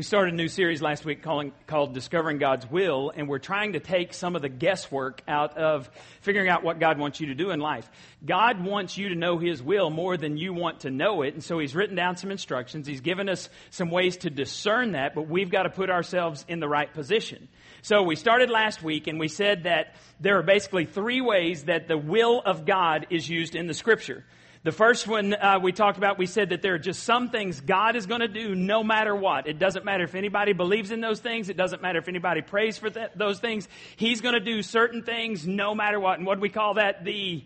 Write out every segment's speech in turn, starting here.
We started a new series last week calling, called Discovering God's Will, and we're trying to take some of the guesswork out of figuring out what God wants you to do in life. God wants you to know His will more than you want to know it, and so He's written down some instructions. He's given us some ways to discern that, but we've got to put ourselves in the right position. So we started last week, and we said that there are basically three ways that the will of God is used in the Scripture. The first one uh, we talked about, we said that there are just some things God is going to do no matter what. It doesn't matter if anybody believes in those things. It doesn't matter if anybody prays for th- those things. He's going to do certain things no matter what. And what do we call that? The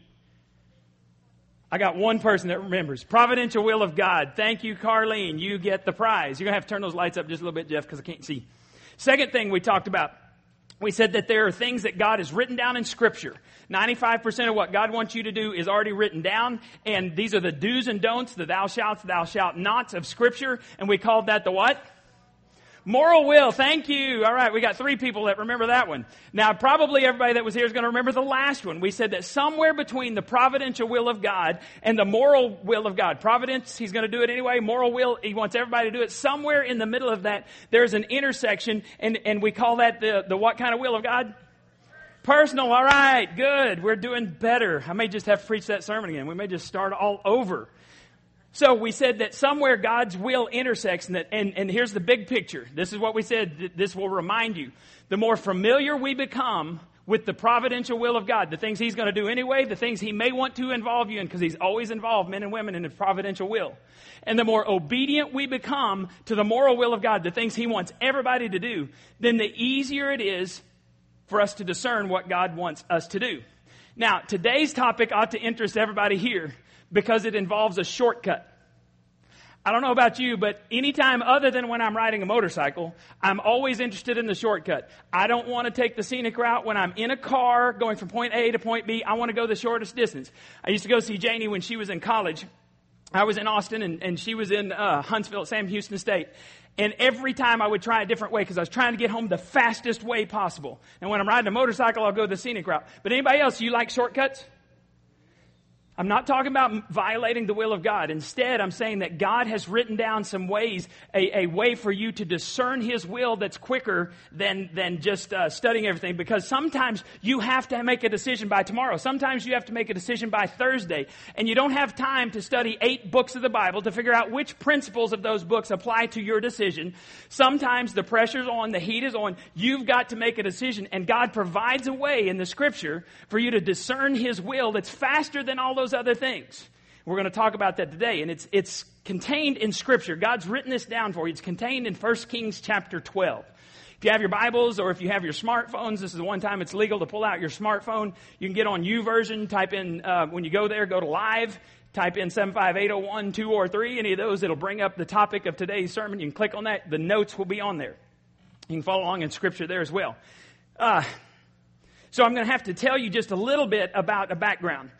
I got one person that remembers. Providential will of God. Thank you, Carlene. You get the prize. You're going to have to turn those lights up just a little bit, Jeff, because I can't see. Second thing we talked about we said that there are things that God has written down in Scripture. 95% of what God wants you to do is already written down, and these are the do's and don'ts, the thou shalt, thou shalt nots of Scripture, and we called that the what? Moral will. Thank you. All right. We got three people that remember that one. Now, probably everybody that was here is going to remember the last one. We said that somewhere between the providential will of God and the moral will of God, providence, he's going to do it anyway. Moral will, he wants everybody to do it. Somewhere in the middle of that, there's an intersection, and, and we call that the, the what kind of will of God? Personal. All right. Good. We're doing better. I may just have to preach that sermon again. We may just start all over. So we said that somewhere God's will intersects, and, that, and, and here's the big picture. This is what we said. This will remind you. The more familiar we become with the providential will of God, the things He's going to do anyway, the things He may want to involve you in, because He's always involved men and women in His providential will. And the more obedient we become to the moral will of God, the things He wants everybody to do, then the easier it is for us to discern what God wants us to do. Now, today's topic ought to interest everybody here because it involves a shortcut. I don't know about you, but anytime other than when I'm riding a motorcycle, I'm always interested in the shortcut. I don't want to take the scenic route when I'm in a car going from point A to point B. I want to go the shortest distance. I used to go see Janie when she was in college. I was in Austin and, and she was in uh, Huntsville at Sam Houston State. And every time I would try a different way because I was trying to get home the fastest way possible. And when I'm riding a motorcycle, I'll go the scenic route. But anybody else, you like shortcuts? I'm not talking about violating the will of God. Instead, I'm saying that God has written down some ways, a, a way for you to discern His will that's quicker than, than just uh, studying everything. Because sometimes you have to make a decision by tomorrow. Sometimes you have to make a decision by Thursday. And you don't have time to study eight books of the Bible to figure out which principles of those books apply to your decision. Sometimes the pressure's on, the heat is on. You've got to make a decision. And God provides a way in the scripture for you to discern His will that's faster than all those those other things. We're going to talk about that today. And it's, it's contained in Scripture. God's written this down for you. It's contained in 1 Kings chapter 12. If you have your Bibles or if you have your smartphones, this is the one time it's legal to pull out your smartphone. You can get on YouVersion, type in, uh, when you go there, go to live, type in 75801, 2 or 3, any of those, it'll bring up the topic of today's sermon. You can click on that. The notes will be on there. You can follow along in Scripture there as well. Uh, so I'm going to have to tell you just a little bit about a background.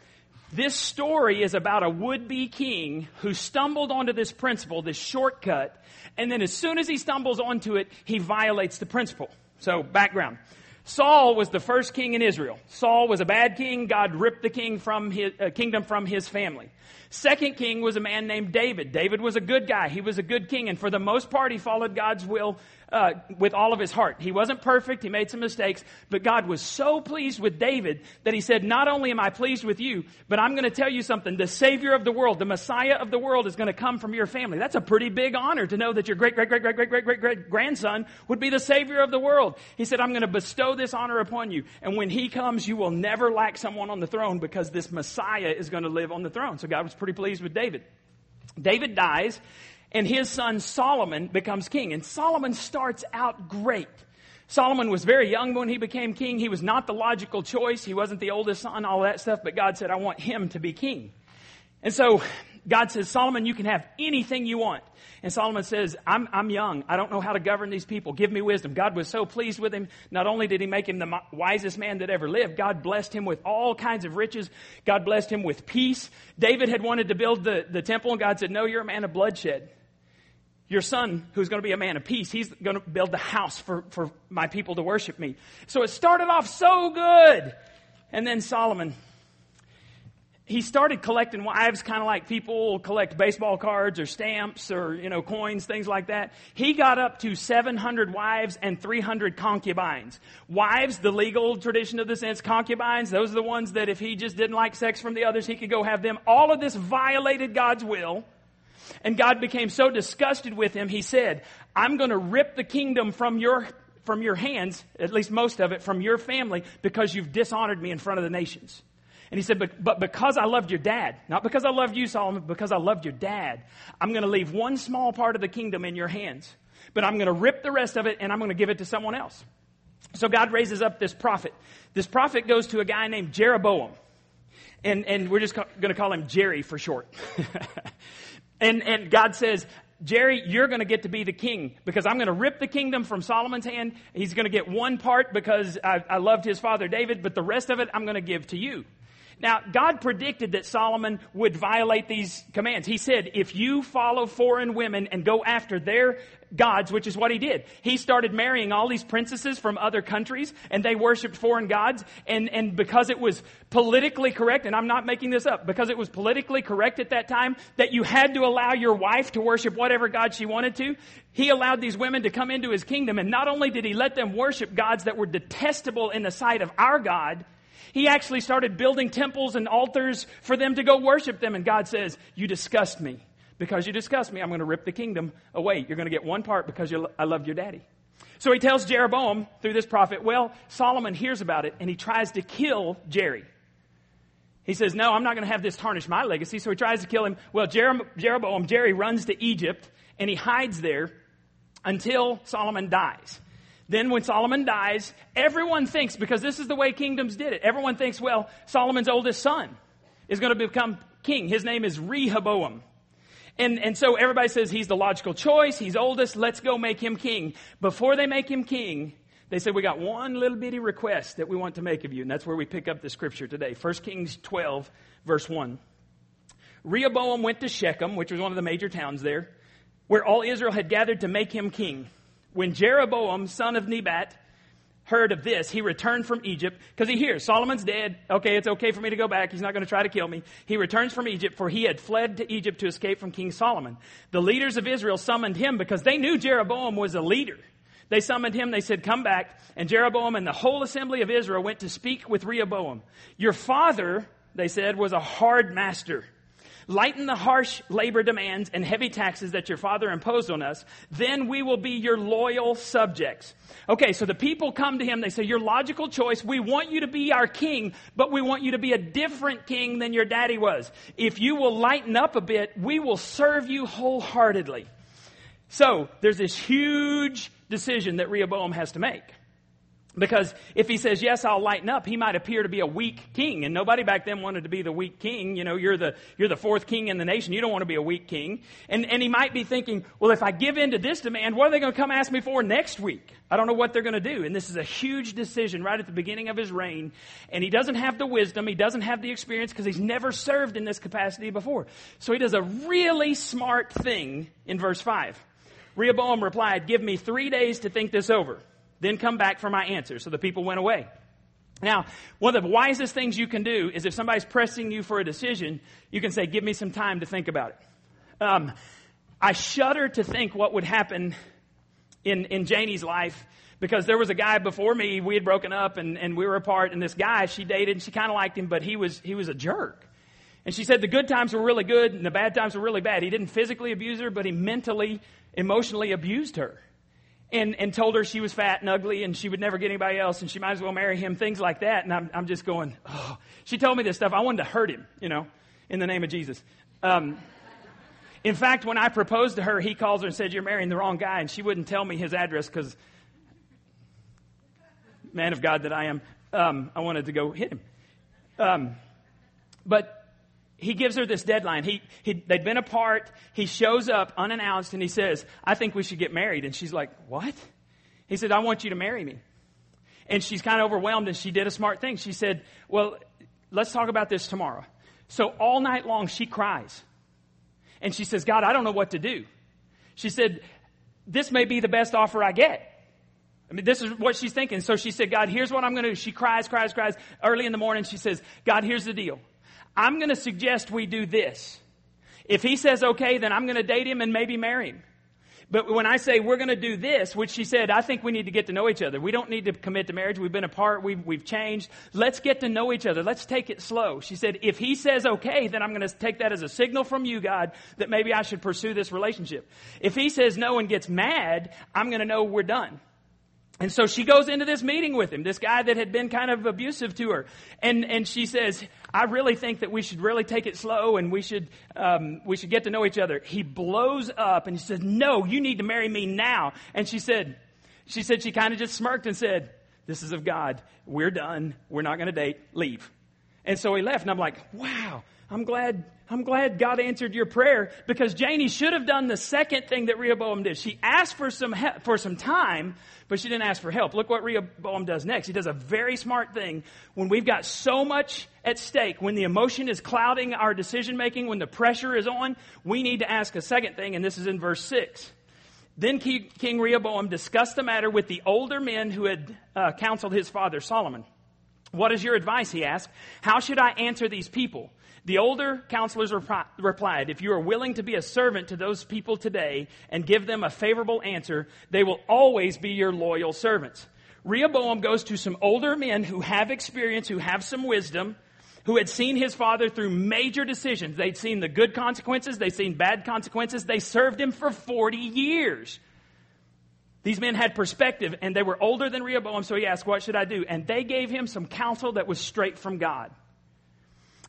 This story is about a would be king who stumbled onto this principle, this shortcut, and then as soon as he stumbles onto it, he violates the principle. So, background. Saul was the first king in Israel. Saul was a bad king. God ripped the king from his, uh, kingdom from his family. Second king was a man named David. David was a good guy. He was a good king, and for the most part, he followed God's will uh, with all of his heart. He wasn't perfect. He made some mistakes, but God was so pleased with David that he said, not only am I pleased with you, but I'm going to tell you something. The savior of the world, the Messiah of the world is going to come from your family. That's a pretty big honor to know that your great, great, great, great, great, great, great, great grandson would be the savior of the world. He said, I'm going to bestow this honor upon you. And when he comes, you will never lack someone on the throne because this Messiah is going to live on the throne. So God was pretty pleased with David. David dies and his son Solomon becomes king. And Solomon starts out great. Solomon was very young when he became king. He was not the logical choice. He wasn't the oldest son, all that stuff, but God said, I want him to be king. And so God says, Solomon, you can have anything you want. And Solomon says, I'm, I'm young. I don't know how to govern these people. Give me wisdom. God was so pleased with him. Not only did he make him the wisest man that ever lived, God blessed him with all kinds of riches. God blessed him with peace. David had wanted to build the, the temple, and God said, No, you're a man of bloodshed your son, who's going to be a man of peace, he's going to build the house for, for my people to worship me. So it started off so good. And then Solomon, he started collecting wives kind of like people collect baseball cards or stamps or, you know, coins, things like that. He got up to 700 wives and 300 concubines. Wives, the legal tradition of the sense, concubines, those are the ones that if he just didn't like sex from the others, he could go have them. All of this violated God's will. And God became so disgusted with him, he said, I'm going to rip the kingdom from your from your hands, at least most of it, from your family, because you've dishonored me in front of the nations. And he said, but, but because I loved your dad, not because I loved you, Solomon, because I loved your dad, I'm going to leave one small part of the kingdom in your hands. But I'm going to rip the rest of it and I'm going to give it to someone else. So God raises up this prophet. This prophet goes to a guy named Jeroboam. And, and we're just going to call him Jerry for short. and, and God says, Jerry, you're going to get to be the king because I'm going to rip the kingdom from Solomon's hand. He's going to get one part because I, I loved his father David, but the rest of it I'm going to give to you. Now, God predicted that Solomon would violate these commands. He said, if you follow foreign women and go after their gods, which is what he did. He started marrying all these princesses from other countries and they worshiped foreign gods. And, and because it was politically correct, and I'm not making this up, because it was politically correct at that time that you had to allow your wife to worship whatever God she wanted to, he allowed these women to come into his kingdom. And not only did he let them worship gods that were detestable in the sight of our God, he actually started building temples and altars for them to go worship them. And God says, You disgust me. Because you disgust me, I'm going to rip the kingdom away. You're going to get one part because I love your daddy. So he tells Jeroboam through this prophet, Well, Solomon hears about it and he tries to kill Jerry. He says, No, I'm not going to have this tarnish my legacy. So he tries to kill him. Well, Jeroboam, Jerry runs to Egypt and he hides there until Solomon dies. Then when Solomon dies, everyone thinks, because this is the way kingdoms did it, everyone thinks, well, Solomon's oldest son is going to become king. His name is Rehoboam. And, and so everybody says he's the logical choice. He's oldest. Let's go make him king. Before they make him king, they said, we got one little bitty request that we want to make of you. And that's where we pick up the scripture today. 1 Kings 12, verse 1. Rehoboam went to Shechem, which was one of the major towns there, where all Israel had gathered to make him king. When Jeroboam, son of Nebat, heard of this, he returned from Egypt because he hears Solomon's dead. Okay, it's okay for me to go back. He's not going to try to kill me. He returns from Egypt for he had fled to Egypt to escape from King Solomon. The leaders of Israel summoned him because they knew Jeroboam was a leader. They summoned him. They said, come back. And Jeroboam and the whole assembly of Israel went to speak with Rehoboam. Your father, they said, was a hard master Lighten the harsh labor demands and heavy taxes that your father imposed on us. Then we will be your loyal subjects. Okay, so the people come to him. They say, Your logical choice, we want you to be our king, but we want you to be a different king than your daddy was. If you will lighten up a bit, we will serve you wholeheartedly. So there's this huge decision that Rehoboam has to make. Because if he says, yes, I'll lighten up, he might appear to be a weak king. And nobody back then wanted to be the weak king. You know, you're the, you're the fourth king in the nation. You don't want to be a weak king. And, and he might be thinking, well, if I give in to this demand, what are they going to come ask me for next week? I don't know what they're going to do. And this is a huge decision right at the beginning of his reign. And he doesn't have the wisdom. He doesn't have the experience because he's never served in this capacity before. So he does a really smart thing in verse 5. Rehoboam replied, give me three days to think this over. Then come back for my answer. So the people went away. Now, one of the wisest things you can do is if somebody's pressing you for a decision, you can say, give me some time to think about it. Um, I shudder to think what would happen in, in Janie's life because there was a guy before me, we had broken up and, and we were apart, and this guy she dated, and she kind of liked him, but he was, he was a jerk. And she said the good times were really good and the bad times were really bad. He didn't physically abuse her, but he mentally, emotionally abused her and, and told her she was fat and ugly and she would never get anybody else and she might as well marry him, things like that. And I'm, I'm just going, oh. She told me this stuff. I wanted to hurt him, you know, in the name of Jesus. Um, in fact, when I proposed to her, he calls her and said, You're marrying the wrong guy. And she wouldn't tell me his address because, man of God that I am, um, I wanted to go hit him. Um, but he gives her this deadline. He, he, they'd been apart. He shows up unannounced and he says, I think we should get married. And she's like, What? He said, I want you to marry me. And she's kind of overwhelmed and she did a smart thing. She said, Well, let's talk about this tomorrow. So all night long she cries. And she says, God, I don't know what to do. She said, This may be the best offer I get. I mean, this is what she's thinking. So she said, God, here's what I'm going to do. She cries, cries, cries. Early in the morning, she says, God, here's the deal. I'm going to suggest we do this. If he says okay, then I'm going to date him and maybe marry him. But when I say we're going to do this, which she said, I think we need to get to know each other. We don't need to commit to marriage. We've been apart. We've, we've changed. Let's get to know each other. Let's take it slow. She said, if he says okay, then I'm going to take that as a signal from you, God, that maybe I should pursue this relationship. If he says no and gets mad, I'm going to know we're done. And so she goes into this meeting with him, this guy that had been kind of abusive to her. And, and she says, I really think that we should really take it slow and we should, um, we should get to know each other. He blows up and he says, no, you need to marry me now. And she said, she said, she kind of just smirked and said, this is of God. We're done. We're not going to date. Leave. And so he left and I'm like, wow, I'm glad I'm glad God answered your prayer because Janie should have done the second thing that Rehoboam did. She asked for some he- for some time, but she didn't ask for help. Look what Rehoboam does next. He does a very smart thing when we've got so much at stake, when the emotion is clouding our decision making, when the pressure is on, we need to ask a second thing, and this is in verse 6. Then King Rehoboam discussed the matter with the older men who had uh, counseled his father Solomon. What is your advice? He asked. How should I answer these people? The older counselors replied, If you are willing to be a servant to those people today and give them a favorable answer, they will always be your loyal servants. Rehoboam goes to some older men who have experience, who have some wisdom, who had seen his father through major decisions. They'd seen the good consequences, they'd seen bad consequences. They served him for 40 years. These men had perspective and they were older than Rehoboam, so he asked, What should I do? And they gave him some counsel that was straight from God.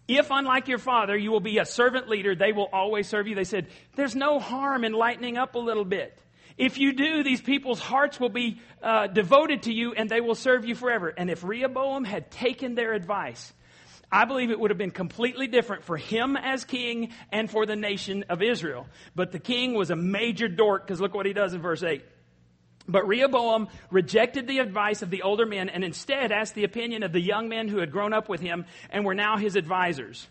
If, unlike your father, you will be a servant leader, they will always serve you. They said, There's no harm in lightening up a little bit. If you do, these people's hearts will be uh, devoted to you and they will serve you forever. And if Rehoboam had taken their advice, I believe it would have been completely different for him as king and for the nation of Israel. But the king was a major dork because look what he does in verse 8. But Rehoboam rejected the advice of the older men and instead asked the opinion of the young men who had grown up with him and were now his advisors.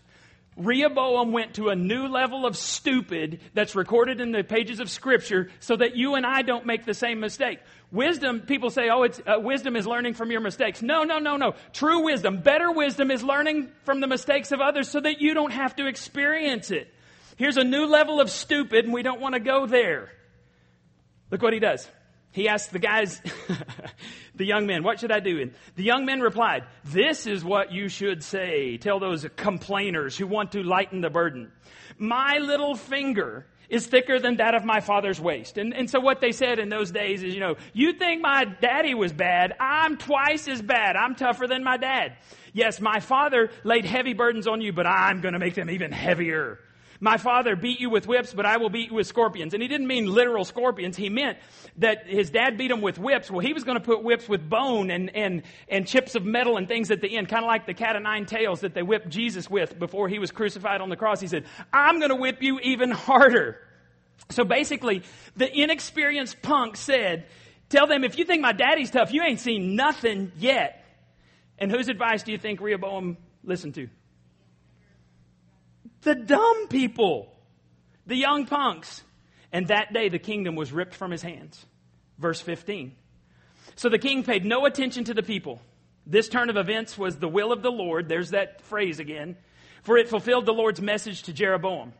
Rehoboam went to a new level of stupid that's recorded in the pages of scripture so that you and I don't make the same mistake. Wisdom, people say, oh, it's, uh, wisdom is learning from your mistakes. No, no, no, no. True wisdom, better wisdom is learning from the mistakes of others so that you don't have to experience it. Here's a new level of stupid and we don't want to go there. Look what he does. He asked the guys, the young men, what should I do? And the young men replied, this is what you should say. Tell those complainers who want to lighten the burden. My little finger is thicker than that of my father's waist. And, and so what they said in those days is, you know, you think my daddy was bad. I'm twice as bad. I'm tougher than my dad. Yes, my father laid heavy burdens on you, but I'm going to make them even heavier. My father beat you with whips, but I will beat you with scorpions. And he didn't mean literal scorpions. He meant that his dad beat him with whips. Well, he was going to put whips with bone and, and, and chips of metal and things at the end, kind of like the cat of nine tails that they whipped Jesus with before he was crucified on the cross. He said, I'm going to whip you even harder. So basically, the inexperienced punk said, Tell them, if you think my daddy's tough, you ain't seen nothing yet. And whose advice do you think Rehoboam listened to? The dumb people, the young punks. And that day the kingdom was ripped from his hands. Verse 15. So the king paid no attention to the people. This turn of events was the will of the Lord. There's that phrase again. For it fulfilled the Lord's message to Jeroboam.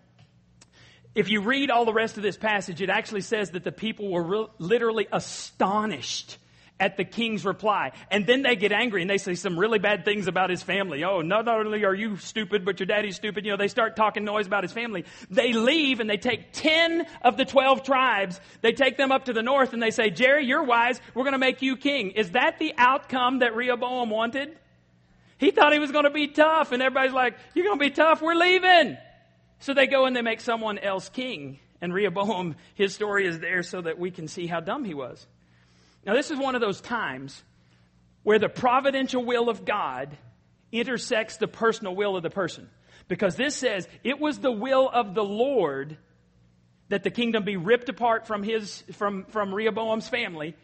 If you read all the rest of this passage, it actually says that the people were re- literally astonished at the king's reply. And then they get angry and they say some really bad things about his family. Oh, not only are you stupid, but your daddy's stupid. You know, they start talking noise about his family. They leave and they take 10 of the 12 tribes. They take them up to the north and they say, Jerry, you're wise. We're going to make you king. Is that the outcome that Rehoboam wanted? He thought he was going to be tough and everybody's like, you're going to be tough. We're leaving. So they go and they make someone else king. And Rehoboam, his story is there so that we can see how dumb he was. Now, this is one of those times where the providential will of God intersects the personal will of the person. Because this says, it was the will of the Lord that the kingdom be ripped apart from his, from, from Rehoboam's family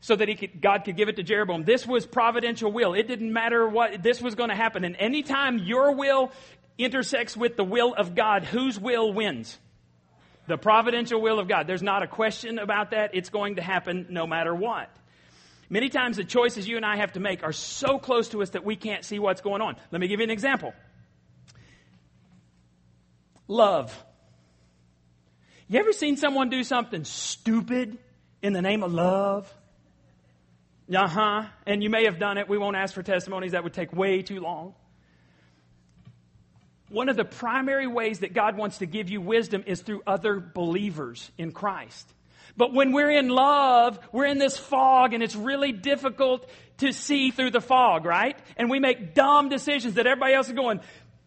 so that he could, God could give it to Jeroboam. This was providential will. It didn't matter what, this was going to happen. And anytime your will intersects with the will of God, whose will wins? The providential will of God. There's not a question about that. It's going to happen no matter what. Many times the choices you and I have to make are so close to us that we can't see what's going on. Let me give you an example. Love. You ever seen someone do something stupid in the name of love? Uh huh. And you may have done it. We won't ask for testimonies. That would take way too long. One of the primary ways that God wants to give you wisdom is through other believers in Christ. But when we're in love, we're in this fog and it's really difficult to see through the fog, right? And we make dumb decisions that everybody else is going,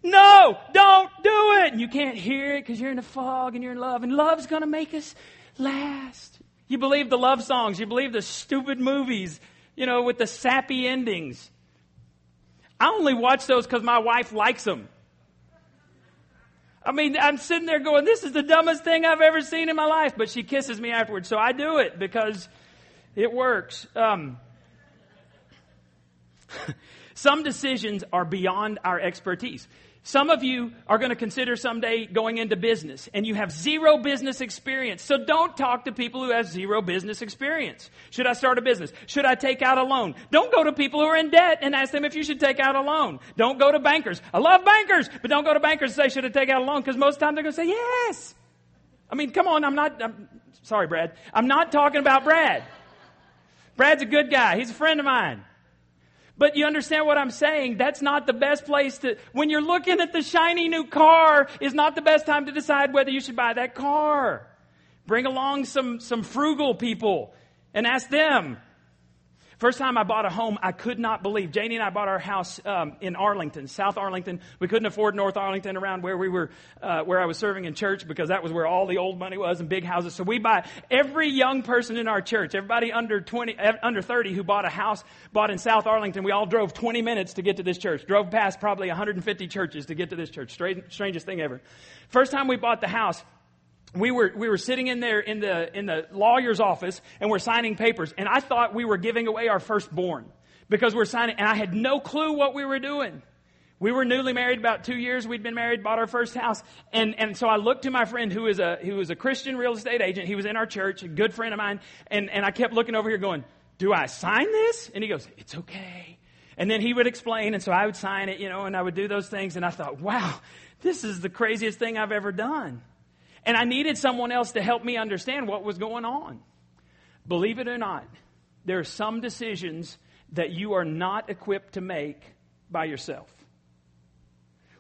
no, don't do it. And you can't hear it because you're in the fog and you're in love. And love's going to make us last. You believe the love songs. You believe the stupid movies, you know, with the sappy endings. I only watch those because my wife likes them. I mean, I'm sitting there going, this is the dumbest thing I've ever seen in my life. But she kisses me afterwards. So I do it because it works. Um, some decisions are beyond our expertise. Some of you are going to consider someday going into business and you have zero business experience. So don't talk to people who have zero business experience. Should I start a business? Should I take out a loan? Don't go to people who are in debt and ask them if you should take out a loan. Don't go to bankers. I love bankers, but don't go to bankers and say, should I take out a loan? Because most of the time they're going to say, yes. I mean, come on, I'm not, I'm, sorry, Brad. I'm not talking about Brad. Brad's a good guy. He's a friend of mine. But you understand what I'm saying? That's not the best place to, when you're looking at the shiny new car, is not the best time to decide whether you should buy that car. Bring along some, some frugal people and ask them, First time I bought a home, I could not believe. Janie and I bought our house um, in Arlington, South Arlington. We couldn't afford North Arlington around where we were, uh, where I was serving in church because that was where all the old money was and big houses. So we buy every young person in our church, everybody under 20, under 30 who bought a house, bought in South Arlington. We all drove 20 minutes to get to this church. Drove past probably 150 churches to get to this church. strangest thing ever. First time we bought the house, we were, we were sitting in there in the, in the lawyer's office and we're signing papers and I thought we were giving away our firstborn because we're signing and I had no clue what we were doing. We were newly married about two years. We'd been married, bought our first house. And, and so I looked to my friend who is a, who was a Christian real estate agent. He was in our church, a good friend of mine. And, and I kept looking over here going, do I sign this? And he goes, it's okay. And then he would explain. And so I would sign it, you know, and I would do those things. And I thought, wow, this is the craziest thing I've ever done. And I needed someone else to help me understand what was going on. Believe it or not, there are some decisions that you are not equipped to make by yourself.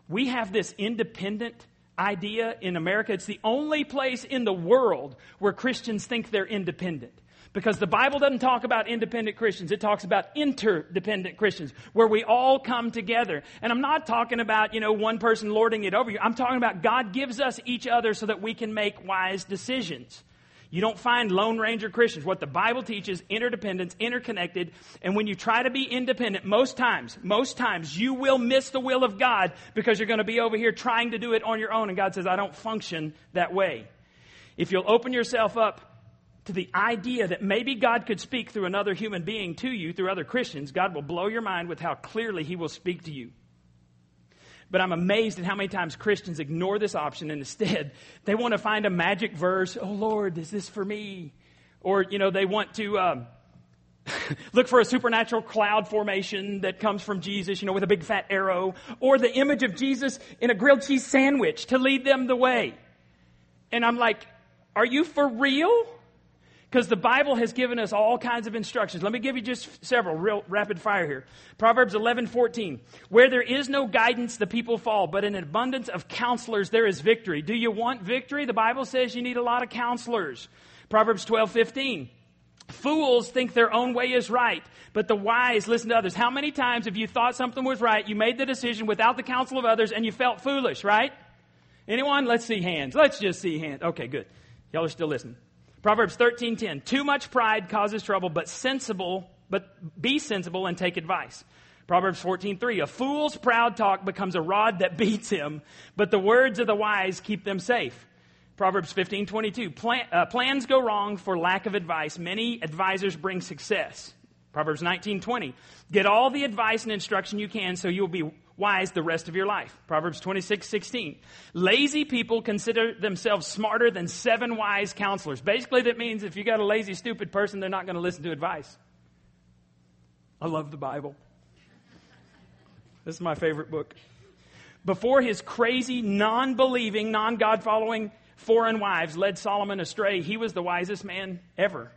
We have this independent idea in America. It's the only place in the world where Christians think they're independent. Because the Bible doesn't talk about independent Christians, it talks about interdependent Christians, where we all come together. And I'm not talking about, you know, one person lording it over you. I'm talking about God gives us each other so that we can make wise decisions. You don't find Lone Ranger Christians. What the Bible teaches, interdependence, interconnected. And when you try to be independent, most times, most times, you will miss the will of God because you're going to be over here trying to do it on your own. And God says, I don't function that way. If you'll open yourself up to the idea that maybe God could speak through another human being to you, through other Christians, God will blow your mind with how clearly He will speak to you. But I'm amazed at how many times Christians ignore this option and instead they want to find a magic verse. Oh Lord, is this for me? Or, you know, they want to um, look for a supernatural cloud formation that comes from Jesus, you know, with a big fat arrow. Or the image of Jesus in a grilled cheese sandwich to lead them the way. And I'm like, are you for real? Because the Bible has given us all kinds of instructions. Let me give you just several, real rapid fire here. Proverbs 11, 14. Where there is no guidance, the people fall, but in an abundance of counselors, there is victory. Do you want victory? The Bible says you need a lot of counselors. Proverbs 12, 15. Fools think their own way is right, but the wise listen to others. How many times have you thought something was right, you made the decision without the counsel of others, and you felt foolish, right? Anyone? Let's see hands. Let's just see hands. Okay, good. Y'all are still listening. Proverbs 13:10. Too much pride causes trouble, but sensible, but be sensible and take advice. Proverbs 14:3. A fool's proud talk becomes a rod that beats him, but the words of the wise keep them safe. Proverbs 15:22. Plan, uh, plans go wrong for lack of advice. Many advisors bring success. Proverbs 19:20. Get all the advice and instruction you can so you'll be wise the rest of your life. Proverbs 26, 16. Lazy people consider themselves smarter than seven wise counselors. Basically, that means if you got a lazy, stupid person, they're not going to listen to advice. I love the Bible. This is my favorite book. before his crazy, non believing, non God following foreign wives led Solomon astray, he was the wisest man ever.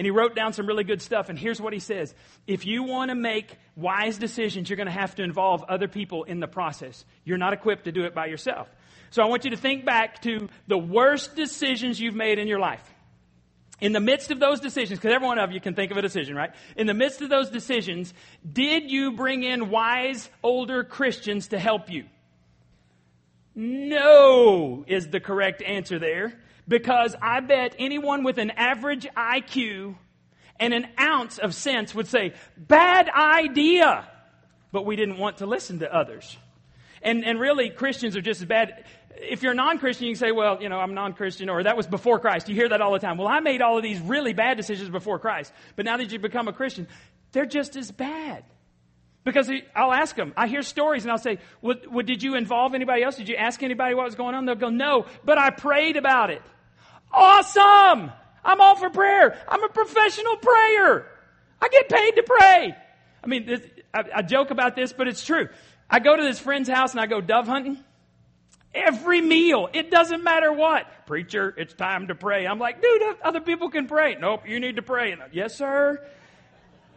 And he wrote down some really good stuff. And here's what he says If you want to make wise decisions, you're going to have to involve other people in the process. You're not equipped to do it by yourself. So I want you to think back to the worst decisions you've made in your life. In the midst of those decisions, because every one of you can think of a decision, right? In the midst of those decisions, did you bring in wise older Christians to help you? No is the correct answer there because I bet anyone with an average IQ and an ounce of sense would say, bad idea. But we didn't want to listen to others. And, and really, Christians are just as bad. If you're a non-Christian, you can say, well, you know, I'm non-Christian, or that was before Christ. You hear that all the time. Well, I made all of these really bad decisions before Christ. But now that you become a Christian, they're just as bad. Because I'll ask them, I hear stories and I'll say, well, well, did you involve anybody else? Did you ask anybody what was going on? They'll go, no, but I prayed about it. Awesome! I'm all for prayer. I'm a professional prayer. I get paid to pray. I mean, this, I, I joke about this, but it's true. I go to this friend's house and I go dove hunting. Every meal, it doesn't matter what. Preacher, it's time to pray. I'm like, dude, other people can pray. Nope, you need to pray. And, yes, sir.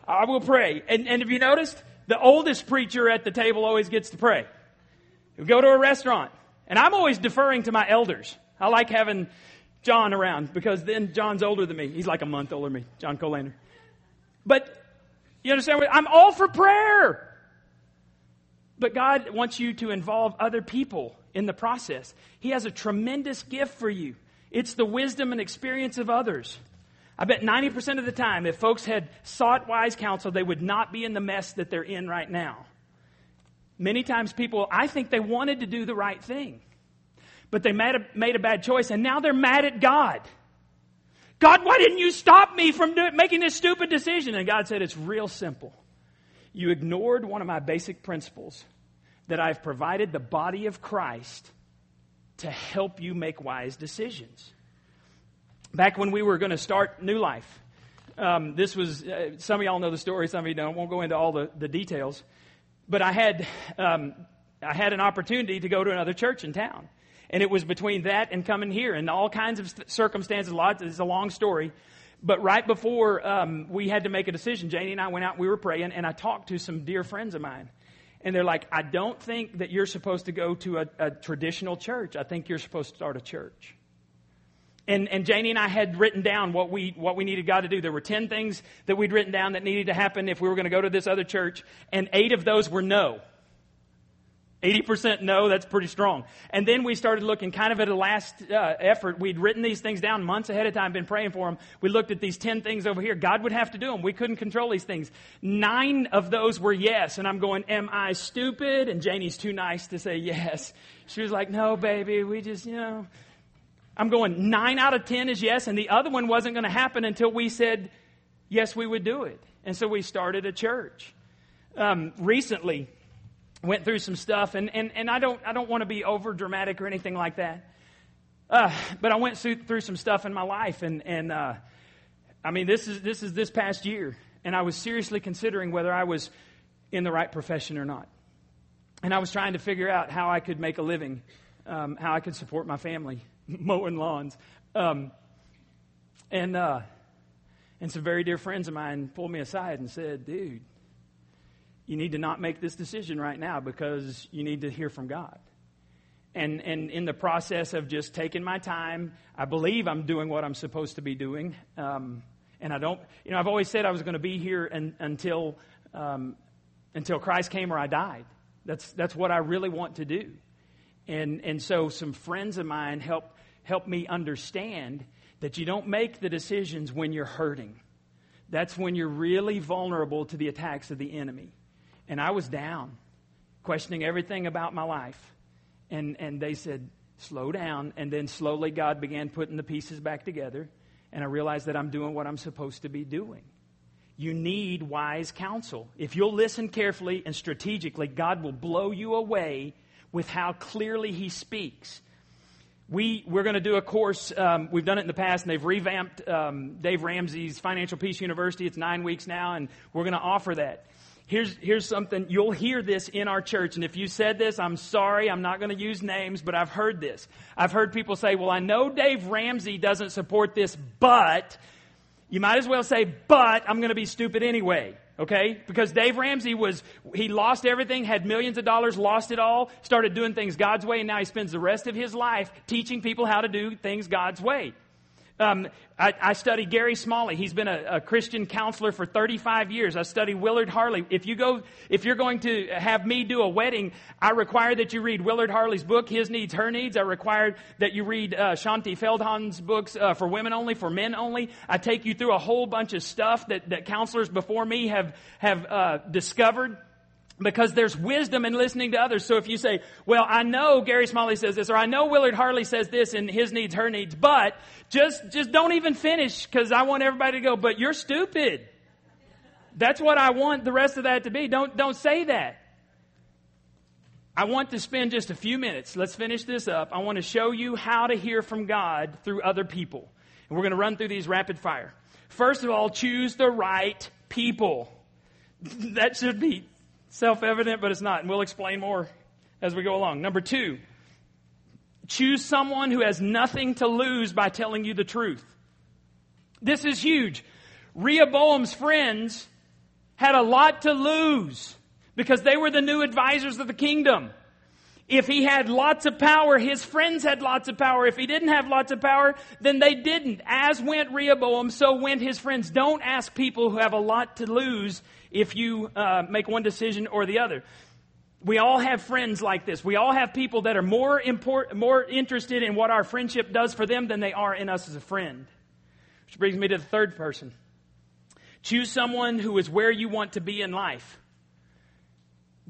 I will pray. And, and have you noticed? The oldest preacher at the table always gets to pray. We go to a restaurant, and I'm always deferring to my elders. I like having John around because then John's older than me. He's like a month older than me, John Colander. But you understand what I'm all for prayer. But God wants you to involve other people in the process. He has a tremendous gift for you. It's the wisdom and experience of others. I bet 90% of the time, if folks had sought wise counsel, they would not be in the mess that they're in right now. Many times people, I think they wanted to do the right thing, but they made a, made a bad choice, and now they're mad at God. God, why didn't you stop me from do, making this stupid decision? And God said, It's real simple. You ignored one of my basic principles that I've provided the body of Christ to help you make wise decisions back when we were going to start New Life. Um, this was, uh, some of y'all know the story, some of you don't. Won't go into all the, the details. But I had, um, I had an opportunity to go to another church in town. And it was between that and coming here and all kinds of circumstances. A lot, it's a long story. But right before um, we had to make a decision, Janie and I went out, we were praying, and I talked to some dear friends of mine. And they're like, I don't think that you're supposed to go to a, a traditional church. I think you're supposed to start a church. And, and Janie and I had written down what we, what we needed God to do. There were 10 things that we'd written down that needed to happen if we were going to go to this other church, and eight of those were no. 80% no, that's pretty strong. And then we started looking kind of at a last uh, effort. We'd written these things down months ahead of time, been praying for them. We looked at these 10 things over here. God would have to do them. We couldn't control these things. Nine of those were yes. And I'm going, am I stupid? And Janie's too nice to say yes. She was like, no, baby, we just, you know, I'm going, nine out of ten is yes, and the other one wasn't going to happen until we said, yes, we would do it. And so we started a church. Um, recently, went through some stuff, and, and, and I don't, I don't want to be over dramatic or anything like that. Uh, but I went through some stuff in my life, and, and uh, I mean, this is, this is this past year, and I was seriously considering whether I was in the right profession or not. And I was trying to figure out how I could make a living, um, how I could support my family. mowing lawns. Um, and, uh, and some very dear friends of mine pulled me aside and said, dude, you need to not make this decision right now because you need to hear from God. And, and in the process of just taking my time, I believe I'm doing what I'm supposed to be doing. Um, and I don't, you know, I've always said I was going to be here and, until, um, until Christ came or I died. That's, that's what I really want to do. And, and so some friends of mine helped, helped me understand that you don't make the decisions when you're hurting. That's when you're really vulnerable to the attacks of the enemy. And I was down, questioning everything about my life. And, and they said, slow down. And then slowly God began putting the pieces back together. And I realized that I'm doing what I'm supposed to be doing. You need wise counsel. If you'll listen carefully and strategically, God will blow you away with how clearly he speaks. We, we're going to do a course. Um, we've done it in the past, and they've revamped um, Dave Ramsey's Financial Peace University. It's nine weeks now, and we're going to offer that. Here's, here's something, you'll hear this in our church. And if you said this, I'm sorry, I'm not going to use names, but I've heard this. I've heard people say, well, I know Dave Ramsey doesn't support this, but, you might as well say, but I'm going to be stupid anyway. Okay? Because Dave Ramsey was, he lost everything, had millions of dollars, lost it all, started doing things God's way, and now he spends the rest of his life teaching people how to do things God's way. Um, I, I study Gary Smalley. He's been a, a, Christian counselor for 35 years. I study Willard Harley. If you go, if you're going to have me do a wedding, I require that you read Willard Harley's book, His Needs, Her Needs. I require that you read uh, Shaunti Feldhahn's books uh, for women only, for men only. I take you through a whole bunch of stuff that, that counselors before me have have uh, discovered because there's wisdom in listening to others. So if you say, well, I know Gary Smalley says this, or I know Willard Harley says this in his needs, her needs, but just, just don't even finish because I want everybody to go, but you're stupid. That's what I want the rest of that to be. Don't, don't say that. I want to spend just a few minutes. Let's finish this up. I want to show you how to hear from God through other people. And we're going to run through these rapid fire. First of all, choose the right people. That should be self evident, but it's not. And we'll explain more as we go along. Number two, choose someone who has nothing to lose by telling you the truth. This is huge. Rehoboam's friends had a lot to lose because they were the new advisors of the kingdom. If he had lots of power, his friends had lots of power. If he didn't have lots of power, then they didn't. As went Rehoboam, so went his friends. Don't ask people who have a lot to lose if you uh, make one decision or the other. We all have friends like this. We all have people that are more important, more interested in what our friendship does for them than they are in us as a friend. Which brings me to the third person. Choose someone who is where you want to be in life.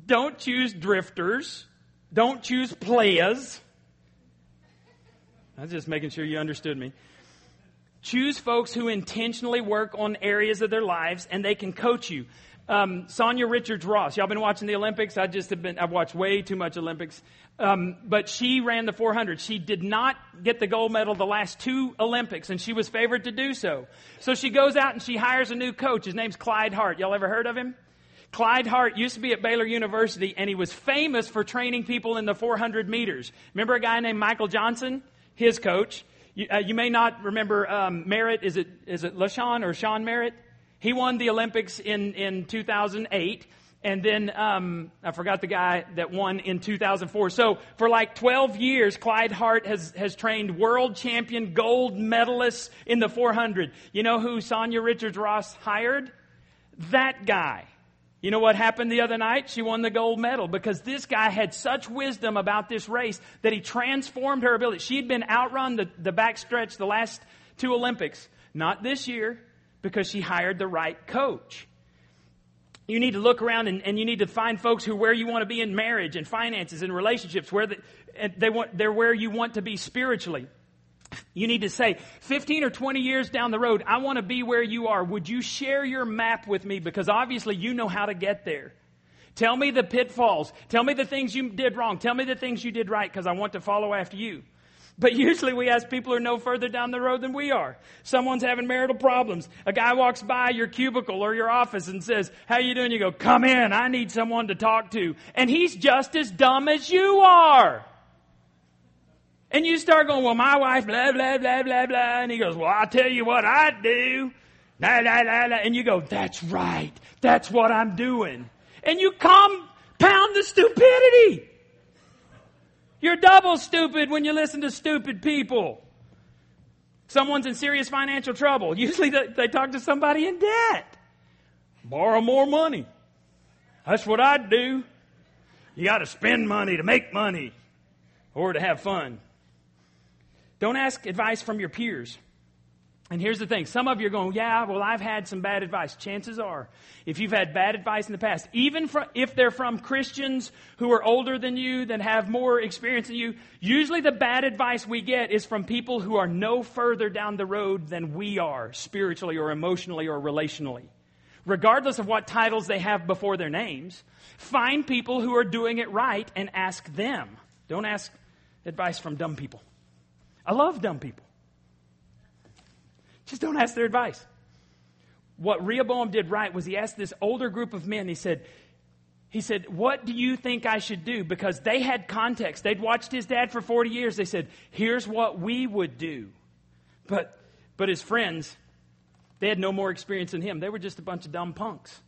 Don't choose drifters. Don't choose players. I'm just making sure you understood me. Choose folks who intentionally work on areas of their lives and they can coach you. Um, Sanya Richards Ross. Y'all been watching the Olympics? I just have been, I've watched way too much Olympics. Um, but she ran the 400. She did not get the gold medal the last two Olympics, and she was favored to do so. So she goes out and she hires a new coach. His name's Clyde Hart. Y'all ever heard of him? Clyde Hart used to be at Baylor University, and he was famous for training people in the 400 meters. Remember a guy named Michael Johnson? His coach. You, uh, you may not remember um, Merritt. Is it, is it LaShawn or Sean Merritt? He won the Olympics in, in 2008. And then um, I forgot the guy that won in 2004. So for like 12 years, Clyde Hart has, has trained world champion gold medalists in the 400. You know who Sanya Richards Ross hired? That guy. You know what happened the other night? She won the gold medal because this guy had such wisdom about this race that he transformed her ability. She'd been outrun the, the backstretch the last two Olympics. Not this year because she hired the right coach. You need to look around and, and you need to find folks who where you want to be in marriage and finances and relationships, where the, they want, they're where you want to be spiritually. You need to say, 15 or 20 years down the road, I want to be where you are. Would you share your map with me? Because obviously you know how to get there. Tell me the pitfalls. Tell me the things you did wrong. Tell me the things you did right because I want to follow after you. But usually we ask people who are no further down the road than we are. Someone's having marital problems. A guy walks by your cubicle or your office and says, how you doing? You go, come in. I need someone to talk to. And he's just as dumb as you are. And you start going, well, my wife, blah, blah, blah, blah, blah. And he goes, well, I'll tell you what I do. Blah, blah, blah. And you go, that's right. That's what I'm doing. And you compound the stupidity. You're double stupid when you listen to stupid people. Someone's in serious financial trouble. Usually they talk to somebody in debt. Borrow more money. That's what I'd do. You got to spend money to make money or to have fun. Don't ask advice from your peers. And here's the thing some of you are going, yeah, well, I've had some bad advice. Chances are, if you've had bad advice in the past, even if they're from Christians who are older than you, that have more experience than you, usually the bad advice we get is from people who are no further down the road than we are, spiritually or emotionally or relationally. Regardless of what titles they have before their names, find people who are doing it right and ask them. Don't ask advice from dumb people. I love dumb people. Just don't ask their advice. what Rehoboam did right was he asked this older group of men, he said, he said, What do you think I should do? Because they had context. They'd watched his dad for 40 years. They said, Here's what we would do. But, but his friends, they had no more experience than him. They were just a bunch of dumb punks.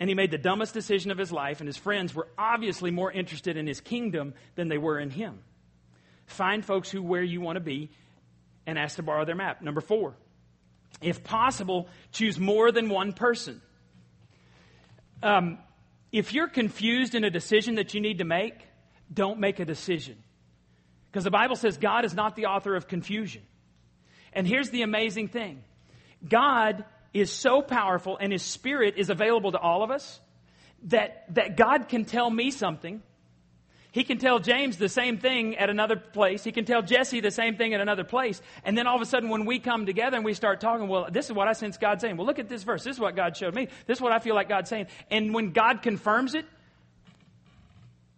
And he made the dumbest decision of his life, and his friends were obviously more interested in his kingdom than they were in him. Find folks who where you want to be and ask to borrow their map. Number four, if possible, choose more than one person. Um, if you're confused in a decision that you need to make, don't make a decision. Because the Bible says God is not the author of confusion. And here's the amazing thing God is so powerful and His Spirit is available to all of us that, that God can tell me something he can tell James the same thing at another place. He can tell Jesse the same thing at another place. And then all of a sudden, when we come together and we start talking, well, this is what I sense God saying. Well, look at this verse. This is what God showed me. This is what I feel like God's saying. And when God confirms it,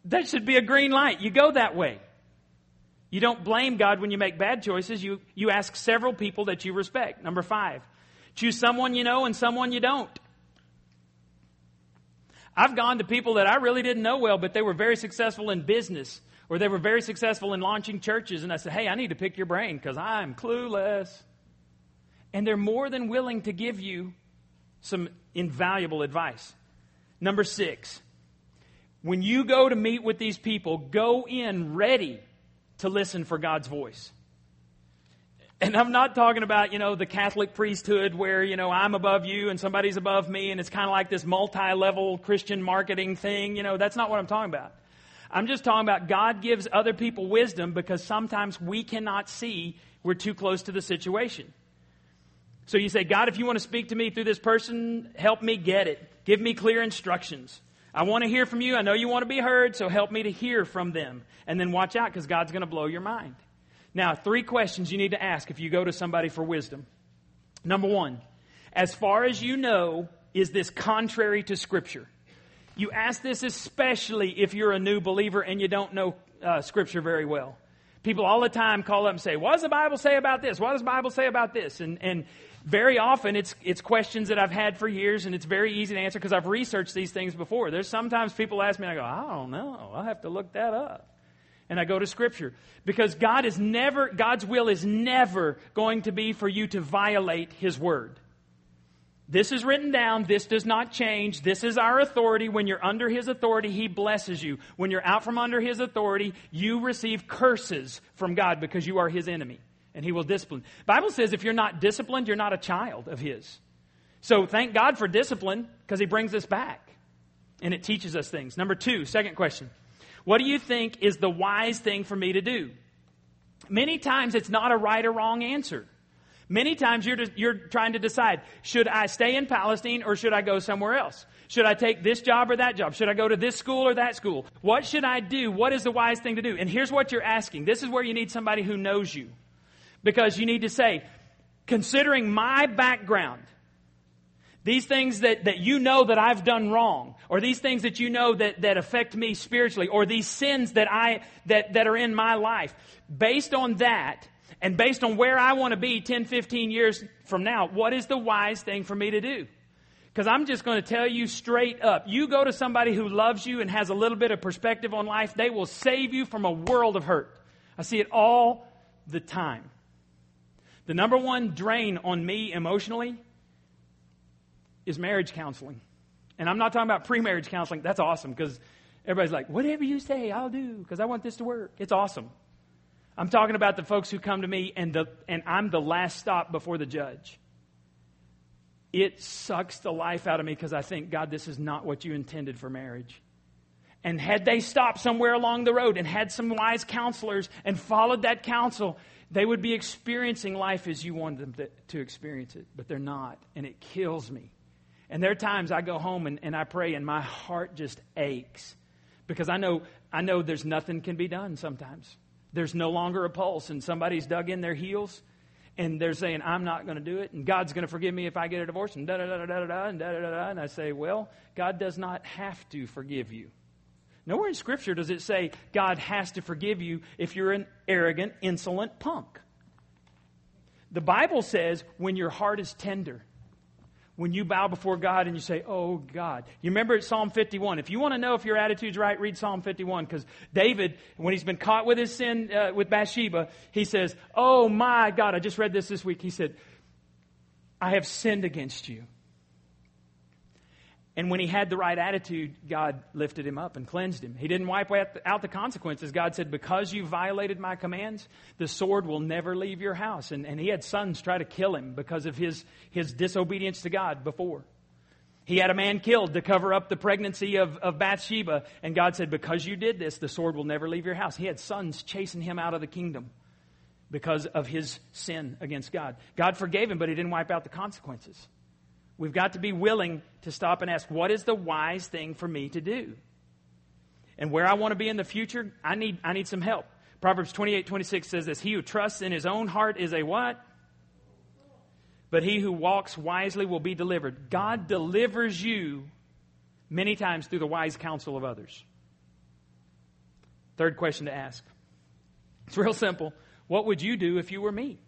that should be a green light. You go that way. You don't blame God when you make bad choices. You, you ask several people that you respect. Number five, choose someone you know and someone you don't. I've gone to people that I really didn't know well, but they were very successful in business or they were very successful in launching churches. And I said, Hey, I need to pick your brain because I'm clueless. And they're more than willing to give you some invaluable advice. Number six, when you go to meet with these people, go in ready to listen for God's voice. And I'm not talking about, you know, the Catholic priesthood where, you know, I'm above you and somebody's above me and it's kind of like this multi-level Christian marketing thing. You know, that's not what I'm talking about. I'm just talking about God gives other people wisdom because sometimes we cannot see we're too close to the situation. So you say, God, if you want to speak to me through this person, help me get it. Give me clear instructions. I want to hear from you. I know you want to be heard, so help me to hear from them. And then watch out because God's going to blow your mind. Now, three questions you need to ask if you go to somebody for wisdom. Number one, as far as you know, is this contrary to Scripture? You ask this especially if you're a new believer and you don't know uh, Scripture very well. People all the time call up and say, What does the Bible say about this? What does the Bible say about this? And, and very often it's, it's questions that I've had for years and it's very easy to answer because I've researched these things before. There's sometimes people ask me, I go, I don't know. I'll have to look that up and I go to scripture because God is never God's will is never going to be for you to violate his word. This is written down. This does not change. This is our authority. When you're under His authority, He blesses you. When you're out from under His authority, you receive curses from God because you are His enemy and He will discipline. Bible says if you're not disciplined, you're not a child of His. So thank God for discipline because He brings us back and it teaches us things. Number two, second question. What do you think is the wise thing for me to do? Many times it's not a right or wrong answer. Many times you're, you're trying to decide, should I stay in Palestine or should I go somewhere else? Should I take this job or that job? Should I go to this school or that school? What should I do? What is the wise thing to do? And here's what you're asking. This is where you need somebody who knows you. Because you need to say, considering my background, these things that, that you know that I've done wrong, or these things that you know that, that affect me spiritually, or these sins that I that, that are in my life. Based on that, and based on where I want to be 10, 15 years from now, what is the wise thing for me to do? Because I'm just going to tell you straight up. You go to somebody who loves you and has a little bit of perspective on life, they will save you from a world of hurt. I see it all the time. The number one drain on me emotionally is marriage counseling. And I'm not talking about pre marriage counseling. That's awesome because everybody's like, whatever you say, I'll do because I want this to work. It's awesome. I'm talking about the folks who come to me and, the, and I'm the last stop before the judge. It sucks the life out of me because I think, God, this is not what you intended for marriage. And had they stopped somewhere along the road and had some wise counselors and followed that counsel, they would be experiencing life as you wanted them to, to experience it. But they're not. And it kills me. And there are times I go home and, and I pray and my heart just aches because I know, I know there's nothing can be done sometimes. There's no longer a pulse and somebody's dug in their heels and they're saying, I'm not going to do it and God's going to forgive me if I get a divorce and da da da da da da and da da da da. And I say, well, God does not have to forgive you. Nowhere in Scripture does it say God has to forgive you if you're an arrogant, insolent punk. The Bible says when your heart is tender, when you bow before God and you say, Oh God. You remember Psalm 51. If you want to know if your attitude's right, read Psalm 51 because David, when he's been caught with his sin uh, with Bathsheba, he says, Oh my God. I just read this this week. He said, I have sinned against you. And when he had the right attitude, God lifted him up and cleansed him. He didn't wipe out the consequences. God said, Because you violated my commands, the sword will never leave your house. And, and he had sons try to kill him because of his, his disobedience to God before. He had a man killed to cover up the pregnancy of, of Bathsheba. And God said, Because you did this, the sword will never leave your house. He had sons chasing him out of the kingdom because of his sin against God. God forgave him, but he didn't wipe out the consequences. We've got to be willing to stop and ask, what is the wise thing for me to do? And where I want to be in the future, I need, I need some help. Proverbs 28, 26 says this, He who trusts in his own heart is a what? But he who walks wisely will be delivered. God delivers you many times through the wise counsel of others. Third question to ask. It's real simple. What would you do if you were me?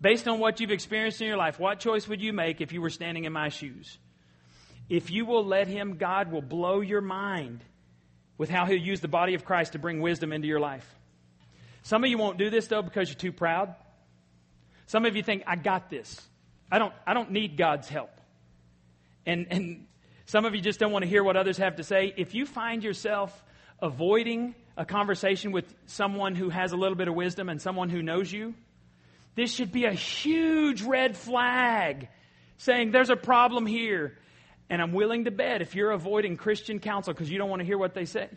Based on what you've experienced in your life, what choice would you make if you were standing in my shoes? If you will let Him, God will blow your mind with how He'll use the body of Christ to bring wisdom into your life. Some of you won't do this though because you're too proud. Some of you think, I got this. I don't, I don't need God's help. And, and some of you just don't want to hear what others have to say. If you find yourself avoiding a conversation with someone who has a little bit of wisdom and someone who knows you, this should be a huge red flag saying there's a problem here. And I'm willing to bet if you're avoiding Christian counsel because you don't want to hear what they say,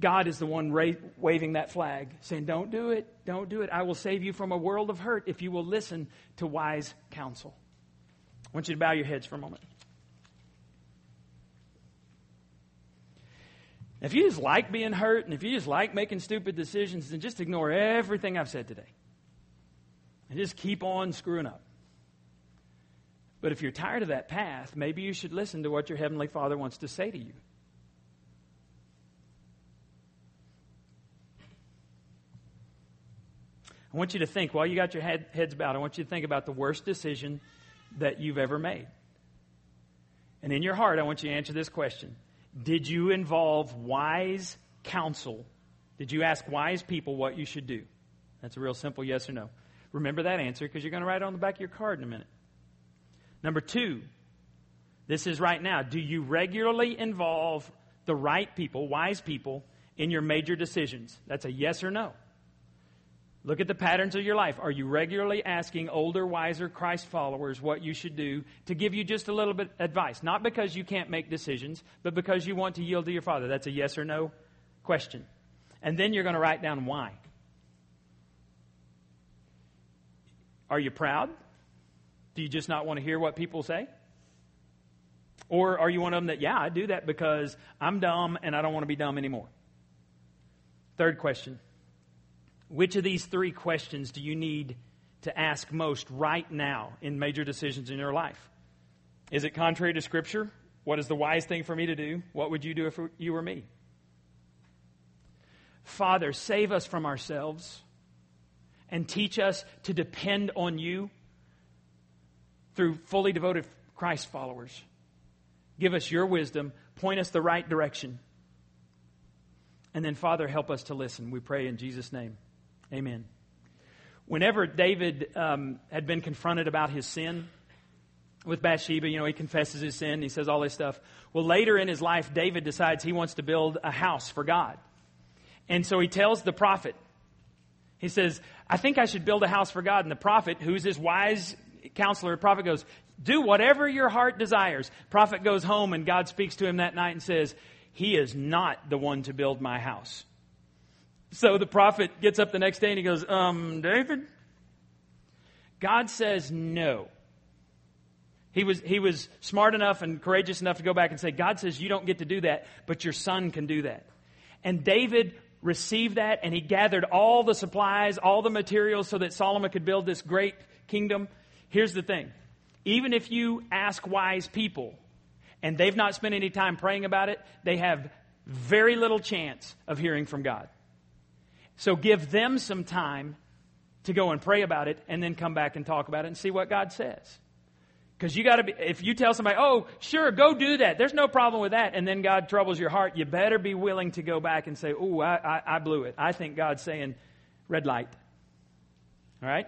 God is the one ra- waving that flag, saying, Don't do it, don't do it. I will save you from a world of hurt if you will listen to wise counsel. I want you to bow your heads for a moment. If you just like being hurt and if you just like making stupid decisions, then just ignore everything I've said today and just keep on screwing up. But if you're tired of that path, maybe you should listen to what your Heavenly Father wants to say to you. I want you to think, while you got your head, heads bowed, I want you to think about the worst decision that you've ever made. And in your heart, I want you to answer this question Did you involve wise counsel? Did you ask wise people what you should do? That's a real simple yes or no. Remember that answer because you're going to write it on the back of your card in a minute. Number two, this is right now. Do you regularly involve the right people, wise people, in your major decisions? That's a yes or no. Look at the patterns of your life. Are you regularly asking older, wiser Christ followers what you should do to give you just a little bit advice? Not because you can't make decisions, but because you want to yield to your Father. That's a yes or no question. And then you're going to write down why. Are you proud? Do you just not want to hear what people say? Or are you one of them that, yeah, I do that because I'm dumb and I don't want to be dumb anymore? Third question Which of these three questions do you need to ask most right now in major decisions in your life? Is it contrary to Scripture? What is the wise thing for me to do? What would you do if you were me? Father, save us from ourselves and teach us to depend on you through fully devoted Christ followers. Give us your wisdom, point us the right direction. And then, Father, help us to listen. We pray in Jesus' name. Amen. Whenever David um, had been confronted about his sin with Bathsheba, you know, he confesses his sin, he says all this stuff. Well, later in his life, David decides he wants to build a house for God. And so he tells the prophet, he says, I think I should build a house for God. And the prophet, who's his wise counselor, prophet goes, Do whatever your heart desires. Prophet goes home and God speaks to him that night and says, He is not the one to build my house. So the prophet gets up the next day and he goes, Um, David? God says no. He was, he was smart enough and courageous enough to go back and say, God says you don't get to do that, but your son can do that. And David received that and he gathered all the supplies, all the materials so that Solomon could build this great kingdom. Here's the thing even if you ask wise people and they've not spent any time praying about it, they have very little chance of hearing from God. So give them some time to go and pray about it and then come back and talk about it and see what God says. Because you got to be, if you tell somebody, oh, sure, go do that, there's no problem with that, and then God troubles your heart, you better be willing to go back and say, oh, I, I, I blew it. I think God's saying, red light. All right?